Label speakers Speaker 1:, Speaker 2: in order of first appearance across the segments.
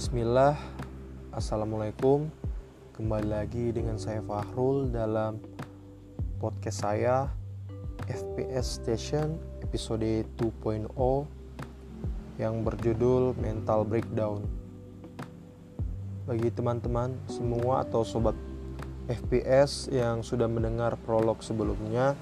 Speaker 1: Bismillah, Assalamualaikum. Kembali lagi dengan saya Fahrul dalam podcast saya FPS Station episode 2.0 Yang berjudul Mental Breakdown. Bagi teman-teman semua atau sobat FPS yang sudah mendengar prolog sebelumnya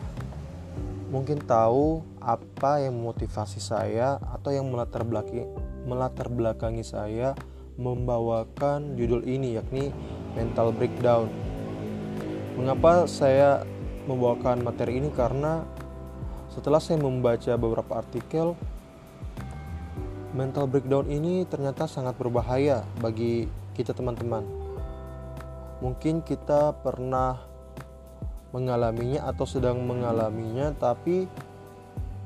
Speaker 1: Mungkin tahu apa yang memotivasi saya atau yang melatar belakangi, melatar belakangi saya membawakan judul ini yakni mental breakdown. Mengapa saya membawakan materi ini karena setelah saya membaca beberapa artikel mental breakdown ini ternyata sangat berbahaya bagi kita teman-teman. Mungkin kita pernah mengalaminya atau sedang mengalaminya tapi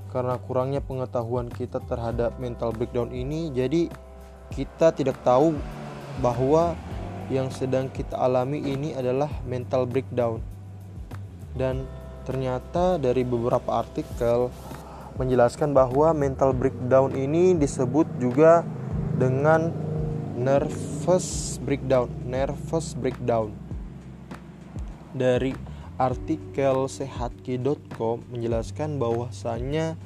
Speaker 1: karena kurangnya pengetahuan kita terhadap mental breakdown ini jadi kita tidak tahu bahwa yang sedang kita alami ini adalah mental breakdown. Dan ternyata dari beberapa artikel menjelaskan bahwa mental breakdown ini disebut juga dengan nervous breakdown, nervous breakdown. Dari artikel sehatki.com menjelaskan bahwasanya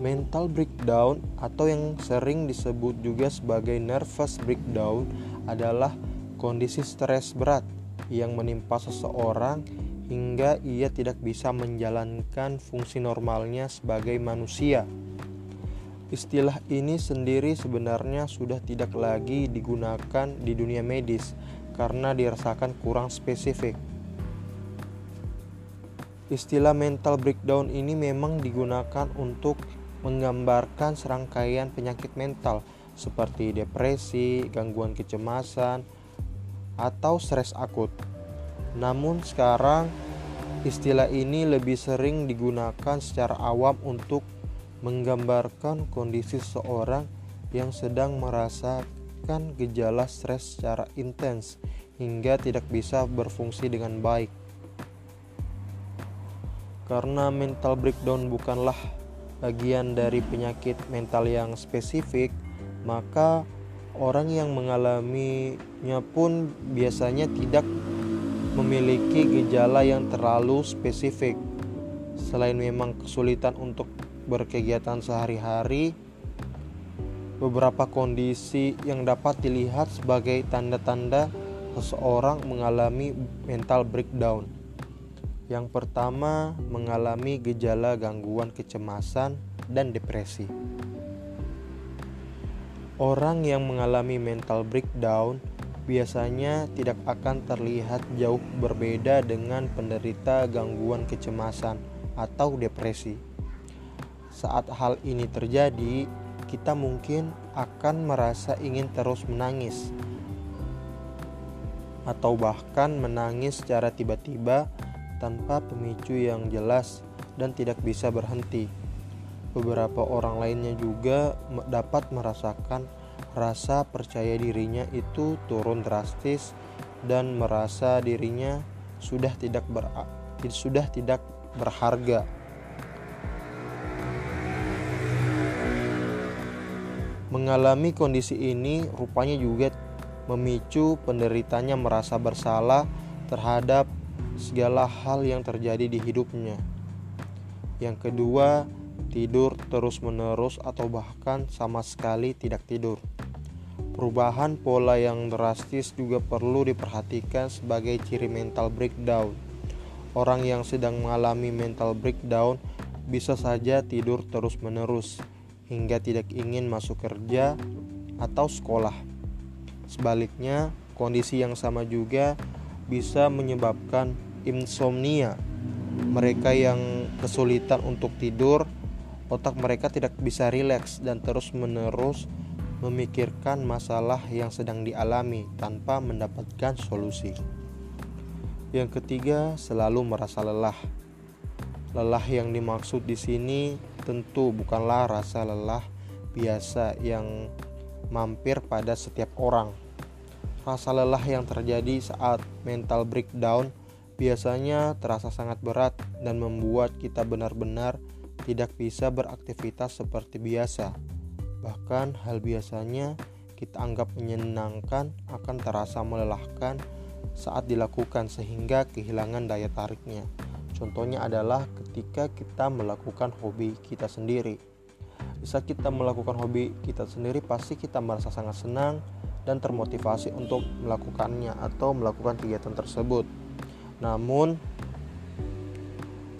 Speaker 1: mental breakdown atau yang sering disebut juga sebagai nervous breakdown adalah kondisi stres berat yang menimpa seseorang hingga ia tidak bisa menjalankan fungsi normalnya sebagai manusia. Istilah ini sendiri sebenarnya sudah tidak lagi digunakan di dunia medis karena dirasakan kurang spesifik. Istilah mental breakdown ini memang digunakan untuk menggambarkan serangkaian penyakit mental seperti depresi, gangguan kecemasan, atau stres akut. Namun sekarang istilah ini lebih sering digunakan secara awam untuk menggambarkan kondisi seseorang yang sedang merasakan gejala stres secara intens hingga tidak bisa berfungsi dengan baik. Karena mental breakdown bukanlah bagian dari penyakit mental yang spesifik, maka orang yang mengalaminya pun biasanya tidak memiliki gejala yang terlalu spesifik. Selain memang kesulitan untuk berkegiatan sehari-hari, beberapa kondisi yang dapat dilihat sebagai tanda-tanda seseorang mengalami mental breakdown yang pertama, mengalami gejala gangguan kecemasan dan depresi. Orang yang mengalami mental breakdown biasanya tidak akan terlihat jauh berbeda dengan penderita gangguan kecemasan atau depresi. Saat hal ini terjadi, kita mungkin akan merasa ingin terus menangis, atau bahkan menangis secara tiba-tiba tanpa pemicu yang jelas dan tidak bisa berhenti. Beberapa orang lainnya juga dapat merasakan rasa percaya dirinya itu turun drastis dan merasa dirinya sudah tidak ber, sudah tidak berharga. Mengalami kondisi ini rupanya juga memicu penderitanya merasa bersalah terhadap segala hal yang terjadi di hidupnya. Yang kedua, tidur terus-menerus atau bahkan sama sekali tidak tidur. Perubahan pola yang drastis juga perlu diperhatikan sebagai ciri mental breakdown. Orang yang sedang mengalami mental breakdown bisa saja tidur terus-menerus hingga tidak ingin masuk kerja atau sekolah. Sebaliknya, kondisi yang sama juga bisa menyebabkan insomnia. Mereka yang kesulitan untuk tidur, otak mereka tidak bisa rileks dan terus-menerus memikirkan masalah yang sedang dialami tanpa mendapatkan solusi. Yang ketiga, selalu merasa lelah. Lelah yang dimaksud di sini tentu bukanlah rasa lelah biasa yang mampir pada setiap orang. Rasa lelah yang terjadi saat mental breakdown biasanya terasa sangat berat dan membuat kita benar-benar tidak bisa beraktivitas seperti biasa. Bahkan hal biasanya kita anggap menyenangkan akan terasa melelahkan saat dilakukan sehingga kehilangan daya tariknya. Contohnya adalah ketika kita melakukan hobi kita sendiri. Bisa kita melakukan hobi kita sendiri pasti kita merasa sangat senang dan termotivasi untuk melakukannya atau melakukan kegiatan tersebut. Namun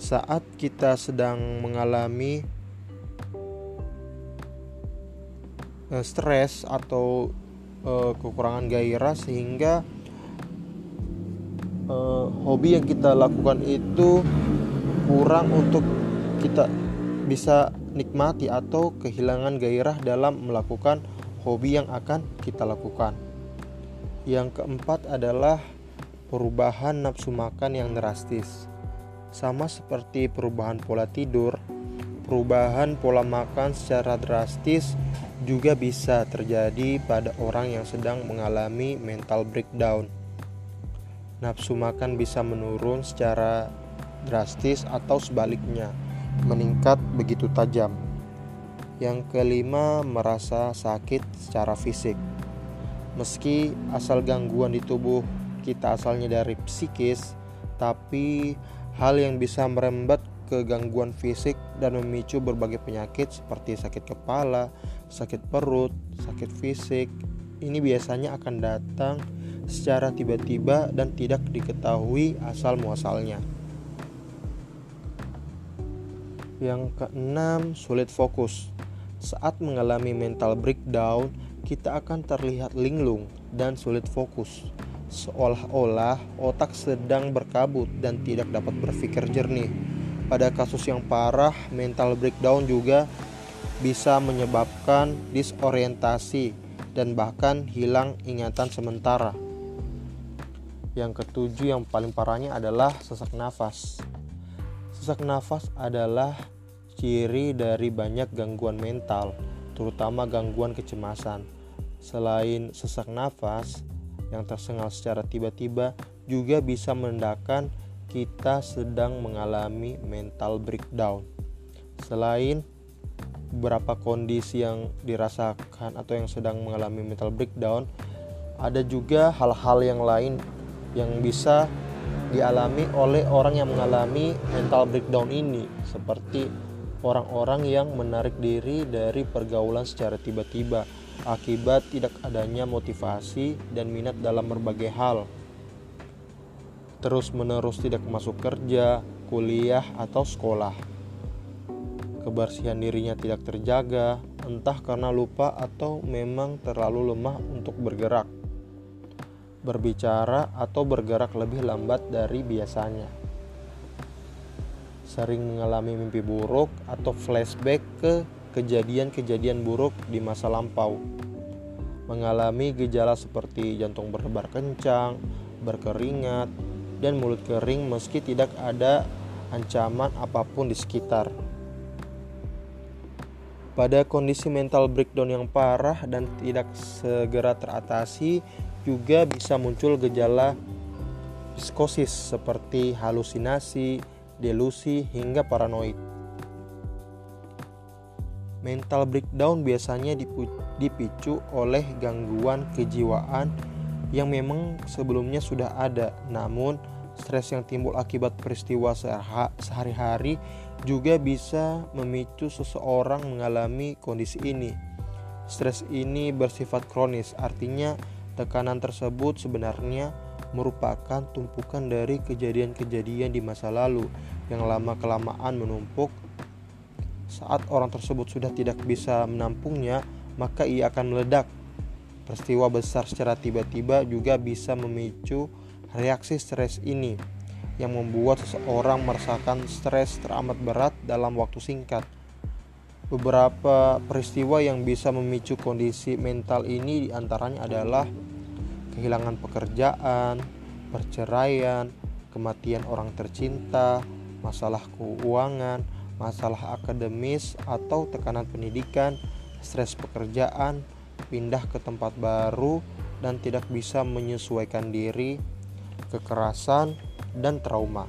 Speaker 1: saat kita sedang mengalami uh, stres atau uh, kekurangan gairah sehingga uh, hobi yang kita lakukan itu kurang untuk kita bisa nikmati atau kehilangan gairah dalam melakukan hobi yang akan kita lakukan. Yang keempat adalah perubahan nafsu makan yang drastis. Sama seperti perubahan pola tidur, perubahan pola makan secara drastis juga bisa terjadi pada orang yang sedang mengalami mental breakdown. Nafsu makan bisa menurun secara drastis atau sebaliknya, meningkat begitu tajam. Yang kelima, merasa sakit secara fisik. Meski asal gangguan di tubuh kita asalnya dari psikis, tapi hal yang bisa merembet ke gangguan fisik dan memicu berbagai penyakit seperti sakit kepala, sakit perut, sakit fisik. Ini biasanya akan datang secara tiba-tiba dan tidak diketahui asal muasalnya. Yang keenam, sulit fokus. Saat mengalami mental breakdown, kita akan terlihat linglung dan sulit fokus seolah-olah otak sedang berkabut dan tidak dapat berpikir jernih. Pada kasus yang parah, mental breakdown juga bisa menyebabkan disorientasi dan bahkan hilang ingatan sementara. Yang ketujuh yang paling parahnya adalah sesak nafas. Sesak nafas adalah ciri dari banyak gangguan mental, terutama gangguan kecemasan. Selain sesak nafas yang tersengal secara tiba-tiba juga bisa menandakan kita sedang mengalami mental breakdown. Selain beberapa kondisi yang dirasakan atau yang sedang mengalami mental breakdown, ada juga hal-hal yang lain yang bisa dialami oleh orang yang mengalami mental breakdown ini, seperti orang-orang yang menarik diri dari pergaulan secara tiba-tiba akibat tidak adanya motivasi dan minat dalam berbagai hal terus-menerus tidak masuk kerja, kuliah, atau sekolah. Kebersihan dirinya tidak terjaga, entah karena lupa atau memang terlalu lemah untuk bergerak, berbicara, atau bergerak lebih lambat dari biasanya. Sering mengalami mimpi buruk atau flashback ke kejadian-kejadian buruk di masa lampau. Mengalami gejala seperti jantung berdebar kencang, berkeringat, dan mulut kering meski tidak ada ancaman apa pun di sekitar. Pada kondisi mental breakdown yang parah dan tidak segera teratasi, juga bisa muncul gejala psikosis seperti halusinasi, delusi, hingga paranoid. Mental breakdown biasanya dipicu oleh gangguan kejiwaan yang memang sebelumnya sudah ada, namun stres yang timbul akibat peristiwa sehari-hari juga bisa memicu seseorang mengalami kondisi ini. Stres ini bersifat kronis, artinya tekanan tersebut sebenarnya merupakan tumpukan dari kejadian-kejadian di masa lalu yang lama-kelamaan menumpuk. Saat orang tersebut sudah tidak bisa menampungnya, maka ia akan meledak Peristiwa besar secara tiba-tiba juga bisa memicu reaksi stres ini yang membuat seseorang merasakan stres teramat berat dalam waktu singkat. Beberapa peristiwa yang bisa memicu kondisi mental ini di antaranya adalah kehilangan pekerjaan, perceraian, kematian orang tercinta, masalah keuangan, masalah akademis atau tekanan pendidikan, stres pekerjaan, pindah ke tempat baru dan tidak bisa menyesuaikan diri, kekerasan, dan trauma.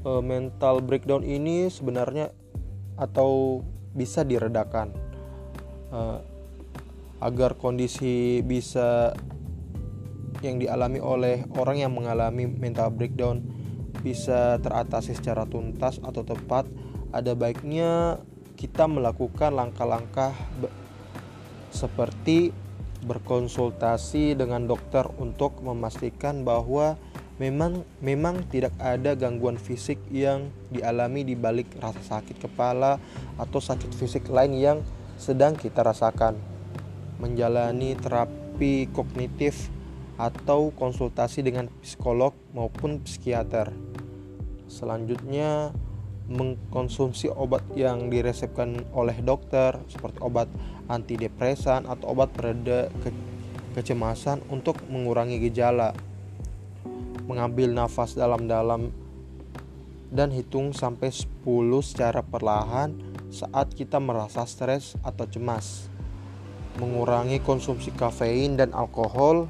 Speaker 1: E, mental breakdown ini sebenarnya atau bisa diredakan uh, agar kondisi bisa yang dialami oleh orang yang mengalami mental breakdown bisa teratasi secara tuntas atau tepat ada baiknya kita melakukan langkah-langkah seperti berkonsultasi dengan dokter untuk memastikan bahwa memang memang tidak ada gangguan fisik yang dialami di balik rasa sakit kepala atau sakit fisik lain yang sedang kita rasakan. Menjalani terapi kognitif atau konsultasi dengan psikolog maupun psikiater. Selanjutnya, mengkonsumsi obat yang diresepkan oleh dokter seperti obat antidepresan atau obat pereda ke kecemasan untuk mengurangi gejala. Mengambil nafas dalam-dalam dan hitung sampai 10 secara perlahan saat kita merasa stres atau cemas. Mengurangi konsumsi kafein dan alkohol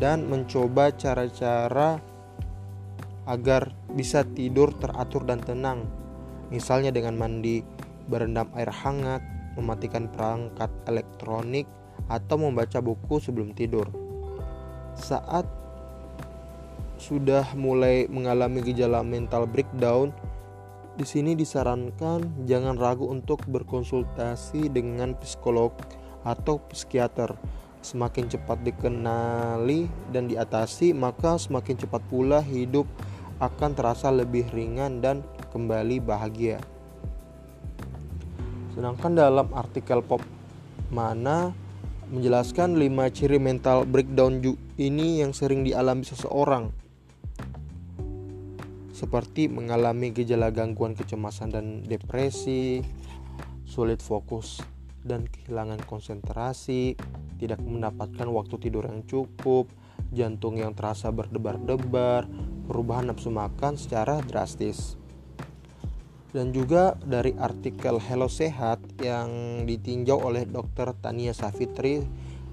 Speaker 1: dan mencoba cara-cara agar bisa tidur teratur dan tenang. Misalnya dengan mandi berendam air hangat, mematikan perangkat elektronik, atau membaca buku sebelum tidur. Saat sudah mulai mengalami gejala mental breakdown, di sini disarankan jangan ragu untuk berkonsultasi dengan psikolog atau psikiater. Semakin cepat dikenali dan diatasi, maka semakin cepat pula hidup akan terasa lebih ringan dan kembali bahagia. Sedangkan dalam artikel pop mana menjelaskan 5 ciri mental breakdown ini yang sering dialami seseorang seperti mengalami gejala gangguan kecemasan dan depresi, sulit fokus dan kehilangan konsentrasi, tidak mendapatkan waktu tidur yang cukup, jantung yang terasa berdebar-debar, perubahan nafsu makan secara drastis. Dan juga dari artikel Hello Sehat yang ditinjau oleh Dr. Tania Safitri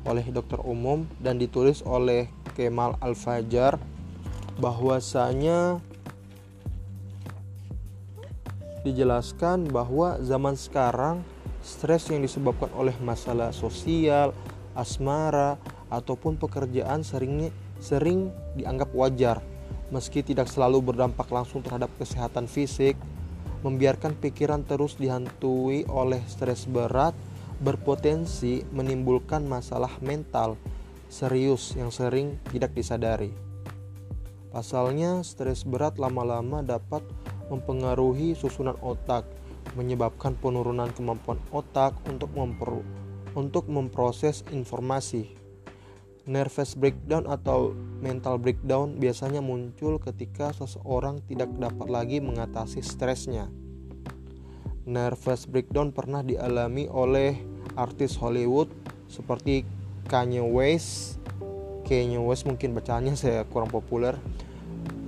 Speaker 1: oleh dokter umum dan ditulis oleh Kemal Al-Fajar bahwasanya dijelaskan bahwa zaman sekarang stres yang disebabkan oleh masalah sosial, asmara, ataupun pekerjaan seringnya sering dianggap wajar meski tidak selalu berdampak langsung terhadap kesehatan fisik, membiarkan pikiran terus dihantui oleh stres berat berpotensi menimbulkan masalah mental serius yang sering tidak disadari. Pasalnya, stres berat lama-lama dapat mempengaruhi susunan otak, menyebabkan penurunan kemampuan otak untuk, untuk memproses informasi Nervous breakdown atau mental breakdown biasanya muncul ketika seseorang tidak dapat lagi mengatasi stresnya. Nervous breakdown pernah dialami oleh artis Hollywood seperti Kanye West. Kanye West mungkin bacanya saya kurang populer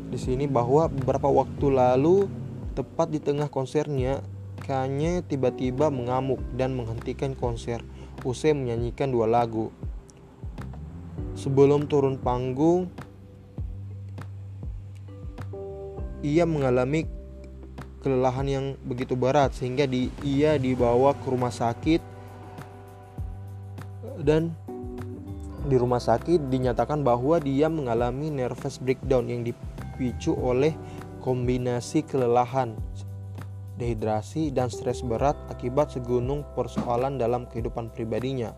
Speaker 1: di sini bahwa beberapa waktu lalu tepat di tengah konsernya Kanye tiba-tiba mengamuk dan menghentikan konser usai menyanyikan dua lagu Sebelum turun panggung, ia mengalami kelelahan yang begitu berat sehingga di, ia dibawa ke rumah sakit dan di rumah sakit dinyatakan bahwa dia mengalami nervous breakdown yang dipicu oleh kombinasi kelelahan, dehidrasi, dan stres berat akibat segunung persoalan dalam kehidupan pribadinya.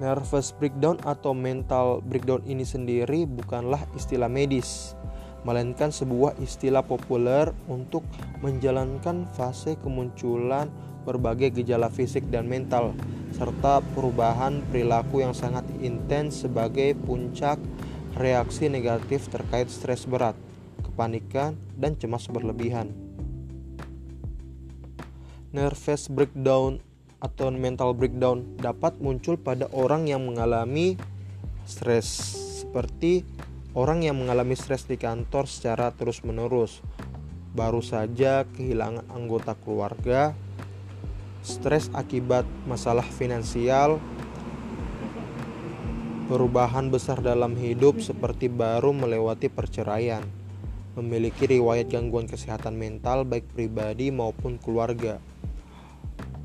Speaker 1: Nervous breakdown atau mental breakdown ini sendiri bukanlah istilah medis, melainkan sebuah istilah populer untuk menjalankan fase kemunculan berbagai gejala fisik dan mental, serta perubahan perilaku yang sangat intens sebagai puncak reaksi negatif terkait stres berat, kepanikan, dan cemas berlebihan. Nervous breakdown atau mental breakdown dapat muncul pada orang yang mengalami stres seperti orang yang mengalami stres di kantor secara terus-menerus. Baru saja kehilangan anggota keluarga stres akibat masalah finansial perubahan besar dalam hidup seperti baru melewati perceraian memiliki riwayat gangguan kesehatan mental baik pribadi maupun keluarga,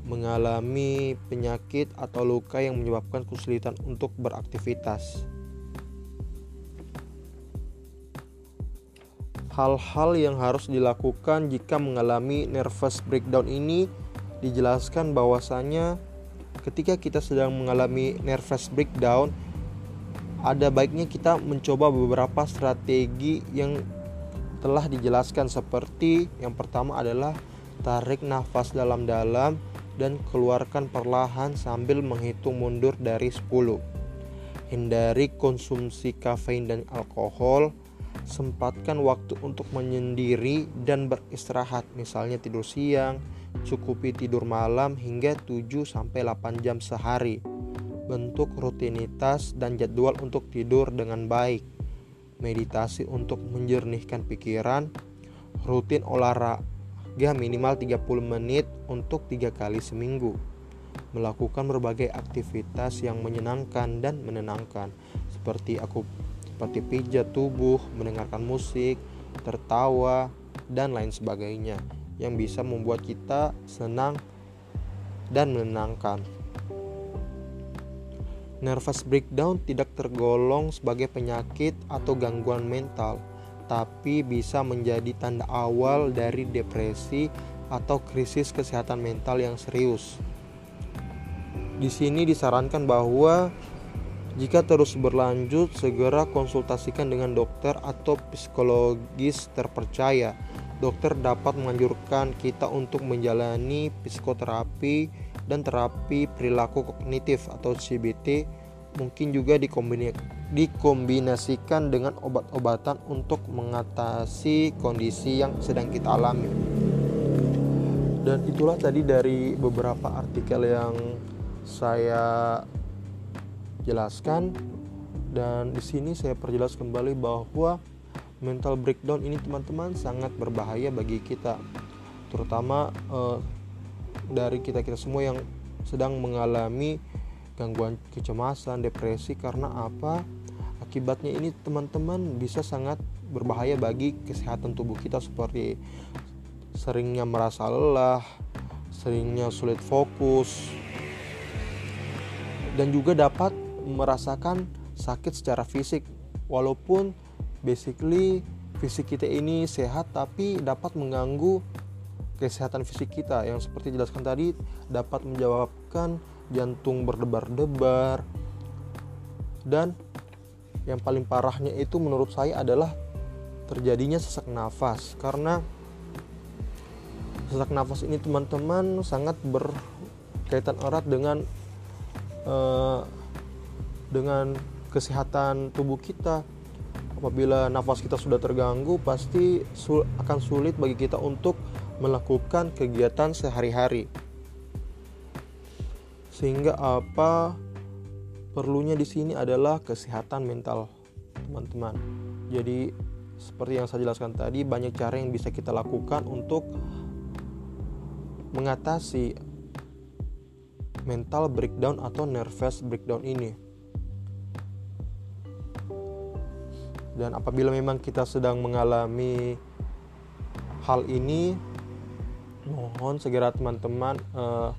Speaker 1: mengalami penyakit atau luka yang menyebabkan kesulitan untuk beraktivitas. Hal-hal yang harus dilakukan jika mengalami nervous breakdown ini dijelaskan bahwasanya ketika kita sedang mengalami nervous breakdown ada baiknya kita mencoba beberapa strategi yang telah dijelaskan seperti yang pertama adalah tarik nafas dalam-dalam dan keluarkan perlahan sambil menghitung mundur dari 10. Hindari konsumsi kafein dan alkohol. Sempatkan waktu untuk menyendiri dan beristirahat, misalnya tidur siang, cukupi tidur malam hingga 7 sampai 8 jam sehari. Bentuk rutinitas dan jadwal untuk tidur dengan baik. Meditasi untuk menjernihkan pikiran, rutin olahraga ya minimal 30 menit untuk tiga kali seminggu. Melakukan berbagai aktivitas yang menyenangkan dan menenangkan seperti aku seperti pijat tubuh, mendengarkan musik, tertawa, dan lain sebagainya yang bisa membuat kita senang dan menenangkan. Nervous breakdown tidak tergolong sebagai penyakit atau gangguan mental tapi bisa menjadi tanda awal dari depresi atau krisis kesehatan mental yang serius. Di sini disarankan bahwa jika terus berlanjut, segera konsultasikan dengan dokter atau psikologis terpercaya. Dokter dapat menganjurkan kita untuk menjalani psikoterapi dan terapi perilaku kognitif atau CBT mungkin juga dikombinasikan dengan obat-obatan untuk mengatasi kondisi yang sedang kita alami. Dan itulah tadi dari beberapa artikel yang saya jelaskan dan di sini saya perjelas kembali bahwa mental breakdown ini teman-teman sangat berbahaya bagi kita terutama eh, dari kita-kita semua yang sedang mengalami gangguan kecemasan, depresi karena apa? Akibatnya ini teman-teman bisa sangat berbahaya bagi kesehatan tubuh kita seperti seringnya merasa lelah, seringnya sulit fokus dan juga dapat merasakan sakit secara fisik. Walaupun basically fisik kita ini sehat tapi dapat mengganggu kesehatan fisik kita. Yang seperti jelaskan tadi dapat menyebabkan jantung berdebar-debar dan yang paling parahnya itu menurut saya adalah terjadinya sesak nafas. Karena sesak nafas ini teman-teman sangat berkaitan erat dengan uh, dengan kesehatan tubuh kita. Apabila nafas kita sudah terganggu pasti sul akan sulit bagi kita untuk melakukan kegiatan sehari-hari. Sehingga apa perlunya di sini adalah kesehatan mental teman-teman. Jadi seperti yang saya jelaskan tadi banyak cara yang bisa kita lakukan untuk mengatasi mental breakdown atau nervous breakdown ini. Dan apabila memang kita sedang mengalami hal ini, mohon segera teman-teman uh,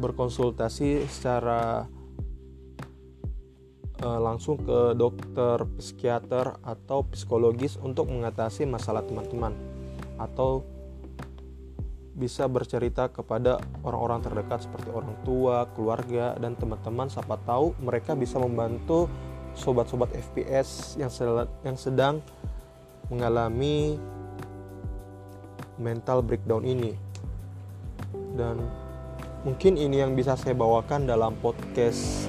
Speaker 1: berkonsultasi secara uh, langsung ke dokter psikiater atau psikologis untuk mengatasi masalah teman-teman atau bisa bercerita kepada orang-orang terdekat seperti orang tua, keluarga, dan teman-teman siapa tahu mereka bisa membantu sobat-sobat FPS yang yang sedang mengalami mental breakdown ini. Dan Mungkin ini yang bisa saya bawakan dalam podcast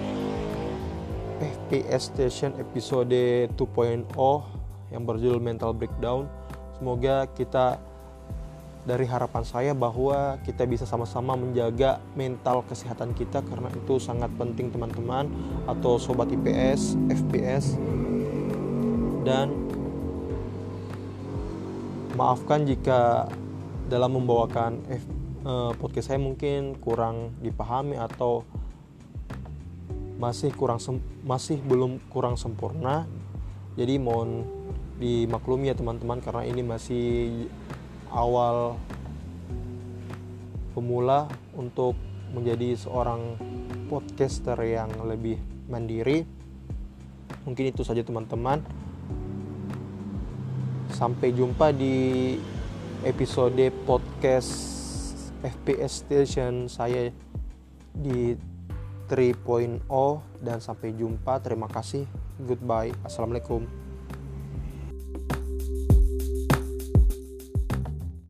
Speaker 1: FPS Station episode 2.0 yang berjudul Mental Breakdown. Semoga kita dari harapan saya bahwa kita bisa sama-sama menjaga mental kesehatan kita karena itu sangat penting teman-teman atau sobat IPS, FPS dan maafkan jika dalam membawakan FPS uh, podcast saya mungkin kurang dipahami atau masih kurang masih belum kurang sempurna jadi mohon dimaklumi ya teman-teman karena ini masih awal pemula untuk menjadi seorang podcaster yang lebih mandiri. Mungkin itu saja teman-teman. Sampai jumpa di episode podcast FPS Station saya di 3.0 dan sampai jumpa. Terima kasih. Goodbye. Assalamualaikum.